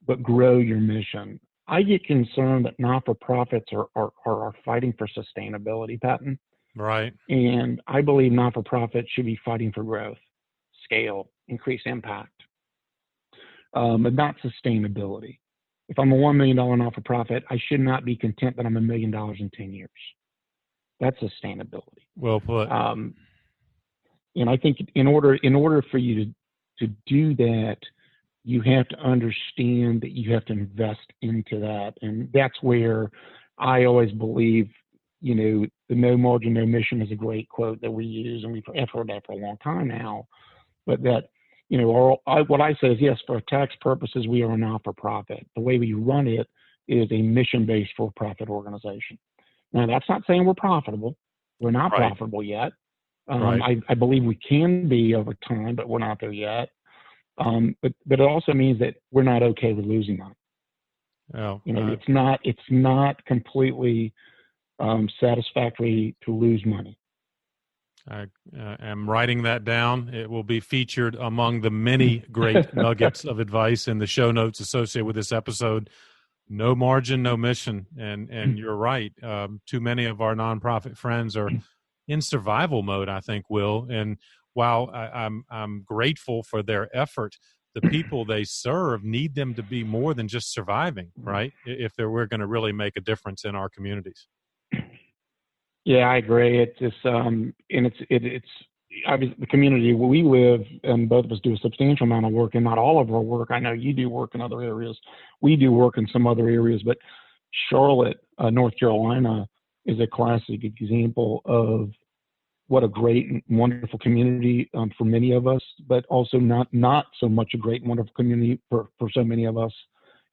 but grow your mission. I get concerned that not-for-profits are, are, are fighting for sustainability, Patton. Right. And I believe not-for-profits should be fighting for growth, scale, increased impact, um, but not sustainability. If I'm a $1 million not-for-profit, I should not be content that I'm a million dollars in 10 years. That's sustainability. Well put. Um, and I think in order in order for you to to do that, you have to understand that you have to invest into that. And that's where I always believe, you know, the no margin, no mission is a great quote that we use, and we've heard that for a long time now. But that, you know, our, I, what I say is yes, for tax purposes, we are a not for profit. The way we run it is a mission based for profit organization. Now, that's not saying we're profitable. We're not Right. profitable yet. Um, Right. I, I believe we can be over time, but we're not there yet. Um, but but it also means that we're not okay with losing money. Oh, You know, uh, it's not it's not completely um, satisfactory to lose money. I uh, am writing that down. It will be featured among the many great nuggets of advice in the show notes associated with this episode. No margin, no mission, and and you're right. Um, too many of our nonprofit friends are in survival mode. I think will, and while I, I'm I'm grateful for their effort, the people they serve need them to be more than just surviving. Right? If they're, we're going to really make a difference in our communities. Yeah, I agree. It's just um, and it's it, it's obviously the community where we live, and both of us do a substantial amount of work, and not all of our work. I know you do work in other areas. We do work in some other areas, but Charlotte, uh, North Carolina, is a classic example of what a great and wonderful community um, for many of us, but also not not so much a great and wonderful community for for so many of us.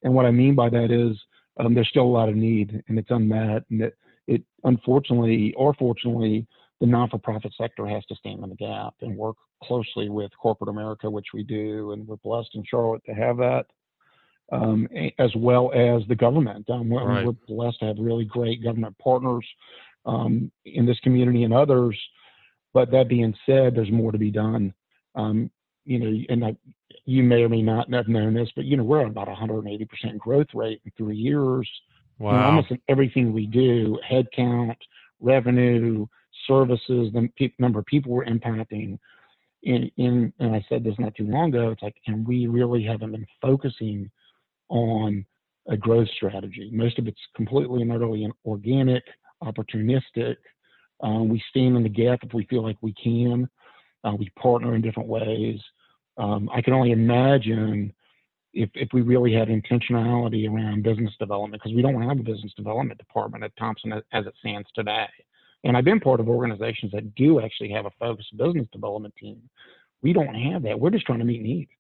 And what I mean by that is um, there's still a lot of need, and it's unmet, and it it unfortunately or fortunately the non-for-profit sector has to stand in the gap and work closely with corporate America, which we do, and we're blessed in Charlotte to have that, um, as well as the government. Um, we're, Right. we're blessed to have really great government partners um, in this community and others. But that being said, there's more to be done. Um, you know, and I, you may or may not have known this, but you know, we're at about 180% growth rate in three years. You know, almost in everything we do, headcount, revenue, services, the pe- number of people we're impacting. In, in, and I said this not too long ago, it's like, and we really haven't been focusing on a growth strategy. Most of it's completely and utterly organic, opportunistic. Um, we stand in the gap if we feel like we can. Uh, we partner in different ways. Um, I can only imagine if, if we really had intentionality around business development, because we don't have a business development department at Thompson as, as it stands today. And I've been part of organizations that do actually have a focused business development team. We don't have that. We're just trying to meet needs.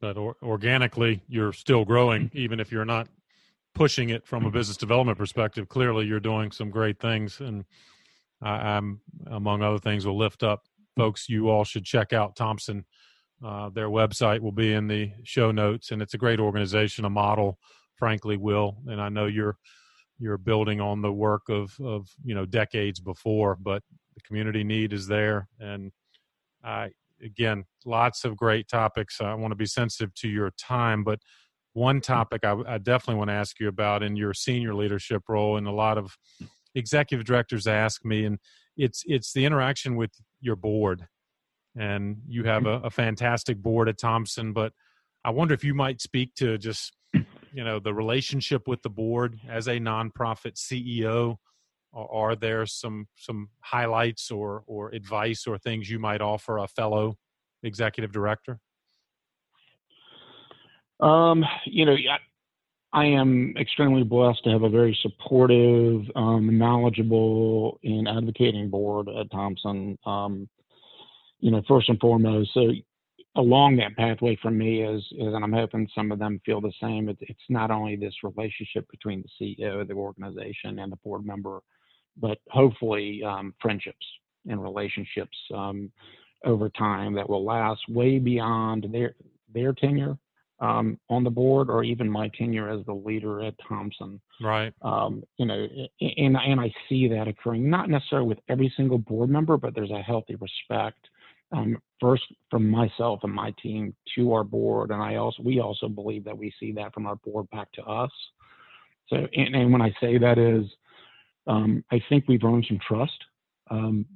but or, organically you're still growing even if you're not pushing it from a mm-hmm. business development perspective clearly you're doing some great things and I, i'm among other things will lift up folks you all should check out thompson uh, their website will be in the show notes and it's a great organization a model frankly will and i know you're you're building on the work of of you know decades before but the community need is there and i again, lots of great topics. I want to be sensitive to your time, but one topic I, I definitely want to ask you about in your senior leadership role, and a lot of executive directors ask me, and it's it's the interaction with your board. And you have a, a fantastic board at Thompson, but I wonder if you might speak to just you know the relationship with the board as a nonprofit CEO are, are there some some highlights or or advice or things you might offer a fellow executive director? Um, you know, I, I am extremely blessed to have a very supportive, um, knowledgeable, and advocating board at Thompson. Um, you know, first and foremost, so along that pathway for me is, is and I'm hoping some of them feel the same. It's, it's not only this relationship between the CEO of the organization and the board member, but hopefully um, friendships and relationships um, over time that will last way beyond their their tenure um, on the board or even my tenure as the leader at Thompson. right Um, you know, and and I see that occurring not necessarily with every single board member, but there's a healthy respect um, first from myself and my team to our board, and I also we also believe that we see that from our board back to us. So, and, and when I say that is, um, I think we've earned some trust um,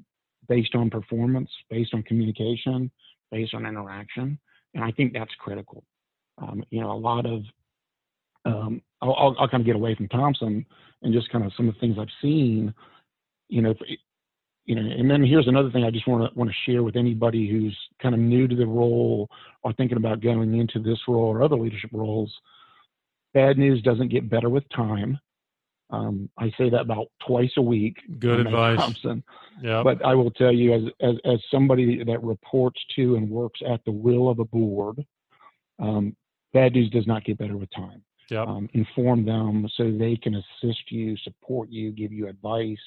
based on performance, based on communication, based on interaction, and I think that's critical. Um, you know, a lot of um, I'll, I'll, kind of get away from Thompson and just kind of some of the things I've seen. You know, you know, and then here's another thing I just want to want to share with anybody who's kind of new to the role or thinking about going into this role or other leadership roles. Bad news doesn't get better with time. Um, I say that about twice a week. good advice Thompson. yeah But I will tell you, as, as as somebody that reports to and works at the will of a board, um, bad news does not get better with time. yep. um, inform them so they can assist you, support you, give you advice,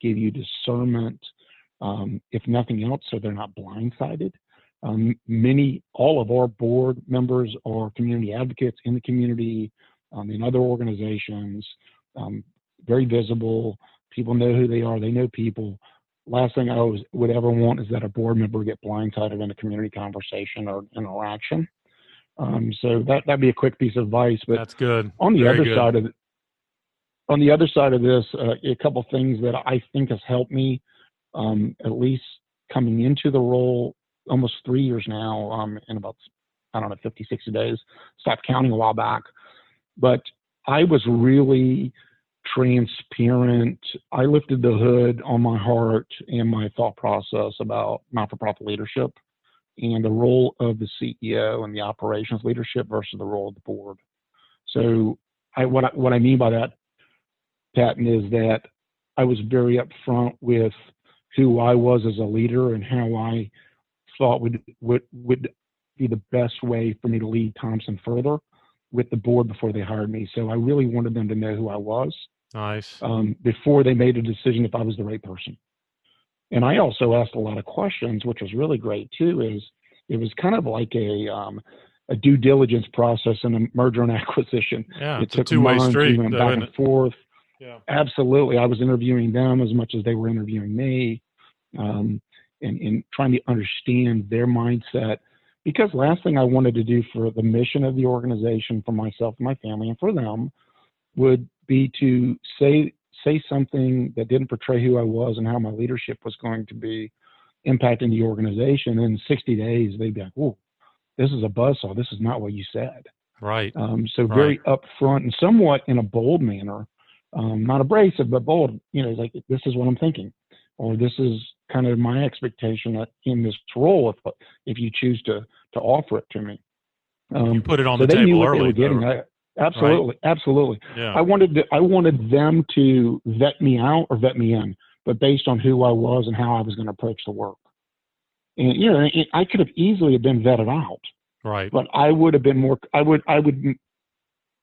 give you discernment, um, if nothing else, so they're not blindsided. Um, many, all of our board members are community advocates in the community, um, in other organizations, um, very visible. People know who they are. They know people. Last thing I always would ever want is that a board member get blindsided in a community conversation or interaction. Um, so that that'd be a quick piece of advice. But that's good. On the very other good. side of it, on the other side of this, uh, a couple things that I think has helped me, um, at least coming into the role almost three years now, um, in about, I don't know, 50, 60 days, stopped counting a while back. But I was really transparent. I lifted the hood on my heart and my thought process about not for profit leadership and the role of the CEO and the operations leadership versus the role of the board. So, I, what, I, what I mean by that, Patton, is that I was very upfront with who I was as a leader and how I thought would would would be the best way for me to lead Thompson further with the board before they hired me. So I really wanted them to know who I was. Nice. Um, before they made a decision if I was the right person. And I also asked a lot of questions, which was really great too. Is it was kind of like a um, a due diligence process in a merger and acquisition. Yeah, it it's took a two-way months, street. we went back and forth. Yeah. Absolutely. I was interviewing them as much as they were interviewing me um, and, and trying to understand their mindset. Because last thing I wanted to do for the mission of the organization, for myself and my family, and for them, would be to say say something that didn't portray who I was and how my leadership was going to be impacting the organization. In 60 days, they'd be like, "Oh, this is a buzzsaw. This is not what you said." Right. Um, so very upfront and somewhat in a bold manner, um, not abrasive but bold. You know, like this is what I'm thinking, or this is kind of my expectation in this role if if you choose to to offer it to me. Um, you put it on so the they table early. getting. I, absolutely, absolutely. yeah. I wanted to, I wanted them to vet me out or vet me in, but based on who I was and how I was going to approach the work. And you know, I could have easily have been vetted out right. but I would have been more. I would. I would.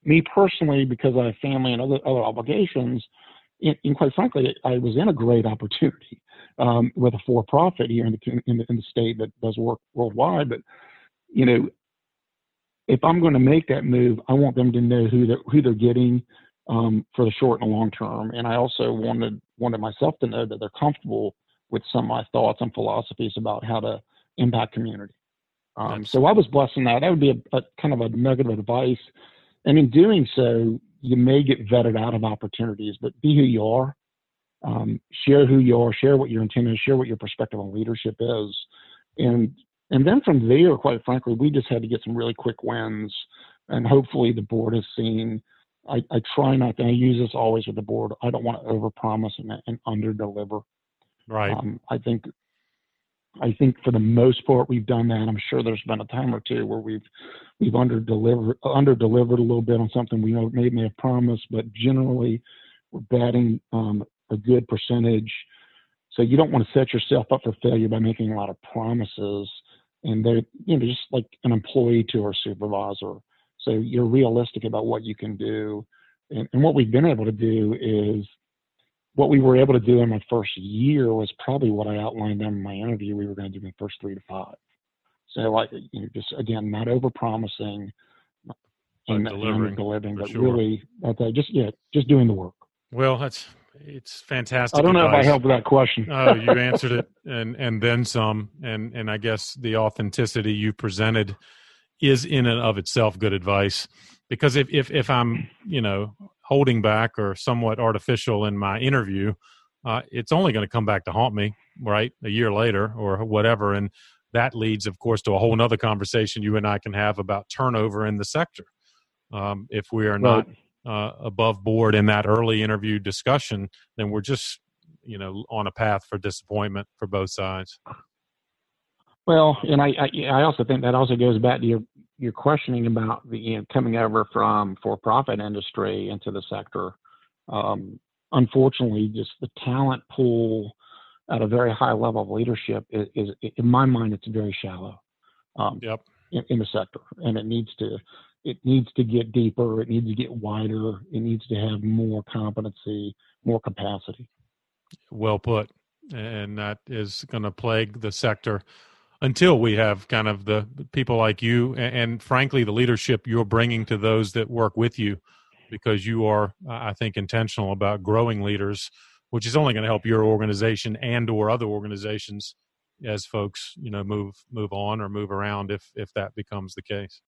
Me personally, because I have family and other other obligations, and, and quite frankly, I was in a great opportunity um, with a for-profit here in the, in the in the state that does work worldwide. But you know, if I'm going to make that move, I want them to know who they're who they're getting um, for the short and the long term, and I also wanted wanted myself to know that they're comfortable with some of my thoughts and philosophies about how to impact community. Um, so I was blessed in that. That would be a, a kind of a nugget of advice. And in doing so, you may get vetted out of opportunities, but be who you are. Um, share who you are. Share what your intent is. Share what your perspective on leadership is. And and then from there, quite frankly, we just had to get some really quick wins. And hopefully, the board has seen. I, I try not to. I use this always with the board. I don't want to overpromise and, and underdeliver. Right. Um, I think I think for the most part we've done that. I'm sure there's been a time or two where we've we've under delivered under delivered a little bit on something we know maybe have promised, but generally we're batting um, a good percentage. So you don't want to set yourself up for failure by making a lot of promises, and they're you know just like an employee to our supervisor. So you're realistic about what you can do, and, and what we've been able to do is what we were able to do in my first year was probably what I outlined them in my interview we were going to do in the first three to five. So like you know, just again, not over promising and, delivering, and delivering, but sure. really uh, just yeah, just doing the work. Well, that's it's fantastic. I don't know if I helped with that question. oh, you answered it and and then some. And and I guess the authenticity you presented is in and of itself good advice. Because if if if I'm you know holding back or somewhat artificial in my interview, uh, it's only going to come back to haunt me, right? A year later or whatever, and that leads, of course, to a whole other conversation you and I can have about turnover in the sector. Um, if we are not uh, above board in that early interview discussion, then we're just you know on a path for disappointment for both sides. Well, and I, I I also think that also goes back to your your questioning about the you know, coming over from for-profit industry into the sector. Um, unfortunately, just the talent pool at a very high level of leadership is, is in my mind, it's very shallow. Um, Yep. in, in the sector, and it needs to it needs to get deeper, it needs to get wider, it needs to have more competency, more capacity. Well put. And that is going to plague the sector until we have kind of the people like you and, and, frankly the leadership you're bringing to those that work with you because you are i think intentional about growing leaders which is only going to help your organization and or other organizations as folks you know move move on or move around if if that becomes the case.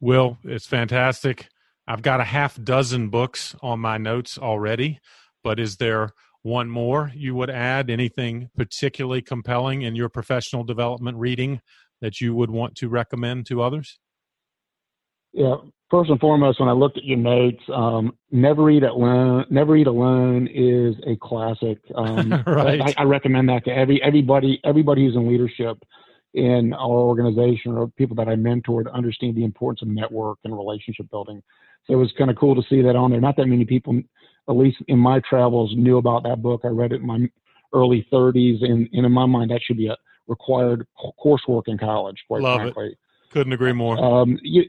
Will it's fantastic. I've got a half dozen books on my notes already but is there one more you would add anything particularly compelling in your professional development reading that you would want to recommend to others? Yeah first and foremost when i looked at your notes um, never eat alone never eat alone is a classic. Um, right. I, I, recommend that to every everybody everybody who's in leadership in our organization or people that i mentor to understand the importance of network and relationship building. So it was kind of cool to see that on there. Not that many people at least in my travels, knew about that book. I read it in my early 30s, and, and in my mind, that should be a required coursework in college. Quite Love frankly, it. couldn't agree more. Um, you,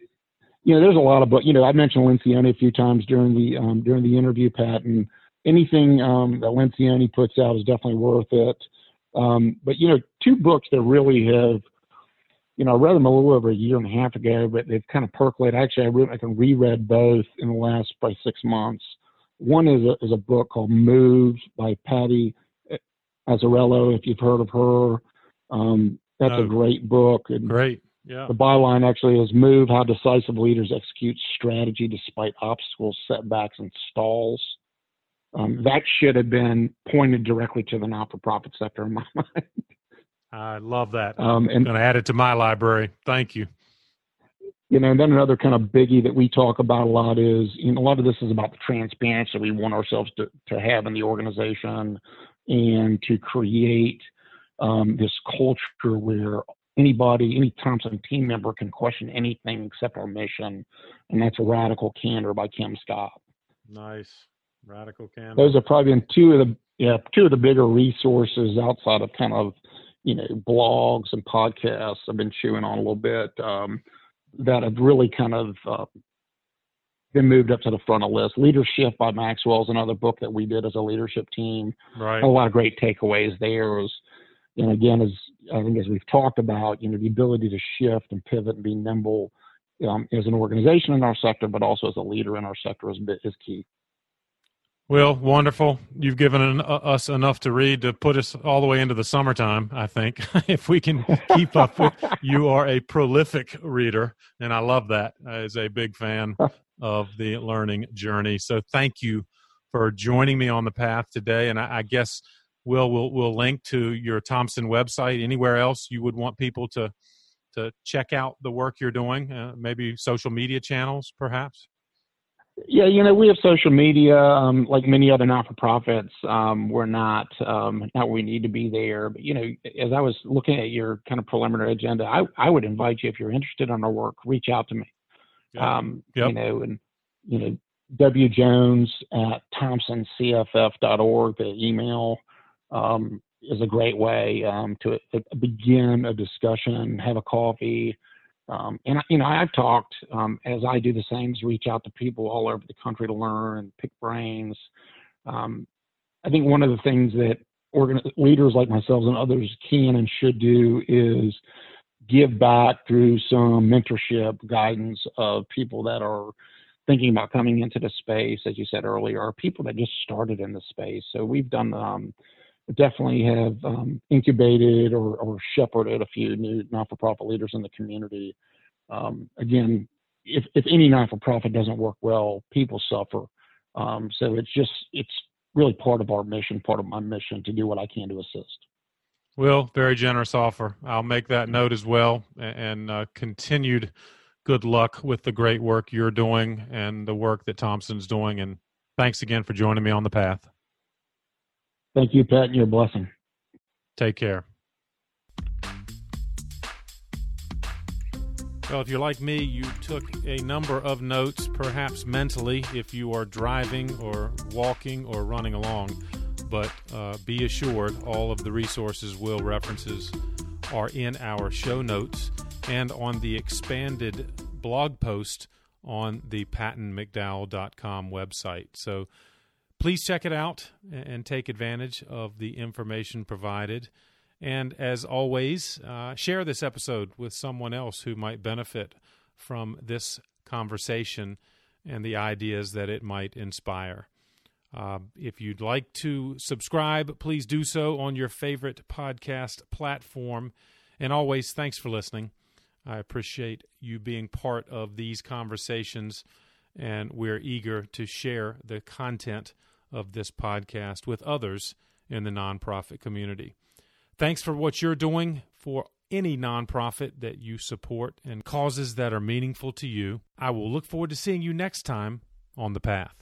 you know, there's a lot of books. You know, I mentioned Lencioni a few times during the um, during the interview, Pat, and anything um, that Lencioni puts out is definitely worth it. Um, but you know, two books that really have you know, I read them a little over a year and a half ago, but they've kind of percolated. Actually, I, re- I can reread both in the last by six months. One is a, is a book called Moves by Patty Azzarello, if you've heard of her. Um, that's no. a great book. And great. Yeah. The byline actually is Move How Decisive Leaders Execute Strategy Despite Obstacles, Setbacks, and Stalls. Um, that should have been pointed directly to the not for profit sector in my mind. I love that. Um, and, I'm going to add it to my library. Thank you you know, and then another kind of biggie that we talk about a lot is, you know, a lot of this is about the transparency we want ourselves to, to have in the organization and to create um, this culture where anybody, any Thompson team member can question anything except our mission. And that's a radical candor by Kim Scott. Nice. Radical candor. Those are probably been two of the, yeah, two of the bigger resources outside of kind of, you know, blogs and podcasts I've been chewing on a little bit. Um, that have really kind of uh, been moved up to the front of the list. Leadership by Maxwell is another book that we did as a leadership team. Right. A lot of great takeaways there. Was, and again, as I think as we've talked about, you know, the ability to shift and pivot and be nimble um, as an organization in our sector, but also as a leader in our sector is, is key. Well, wonderful. You've given an, uh, us enough to read to put us all the way into the summertime, I think. if we can keep up with you are a prolific reader, and I love that as a big fan of the learning journey. So thank you for joining me on the path today. And I, I guess we'll, we'll we'll link to your Thompson website. Anywhere else you would want people to to check out the work you're doing? Uh, maybe social media channels, perhaps. Yeah, you know, we have social media, um, like many other not-for-profits. Um, we're not um, not where we need to be there. But you know, as I was looking at your kind of preliminary agenda, I, I would invite you if you're interested in our work, reach out to me. Um, yep. You know, and you know, W Jones at thompsoncff.org. The email um, is a great way um, to, to begin a discussion, have a coffee. Um, and you know, I've talked um, as I do the same, is reach out to people all over the country to learn and pick brains. Um, I think one of the things that leaders like myself and others can and should do is give back through some mentorship guidance of people that are thinking about coming into the space, as you said earlier, or people that just started in the space. So we've done um, definitely have um, incubated or, or, shepherded a few new not-for-profit leaders in the community. Um, again, if, if any not-for-profit doesn't work well, people suffer. Um, so it's just it's really part of our mission, part of my mission to do what I can to assist. Will, very generous offer. I'll make that note as well, and uh, continued good luck with the great work you're doing and the work that Thompson's doing. And thanks again for joining me on the path. Thank you, Pat, and your blessing. Take care. Well, if you're like me, you took a number of notes, perhaps mentally, if you are driving or walking or running along. But uh, be assured, all of the resources, will references are in our show notes and on the expanded blog post on the pattonmcdowell.com website. So please check it out and take advantage of the information provided. And as always, uh, share this episode with someone else who might benefit from this conversation and the ideas that it might inspire. Uh, if you'd like to subscribe, please do so on your favorite podcast platform. And always, thanks for listening. I appreciate you being part of these conversations, and we're eager to share the content of this podcast with others in the nonprofit community. Thanks for what you're doing for any nonprofit that you support and causes that are meaningful to you. I will look forward to seeing you next time on The Path.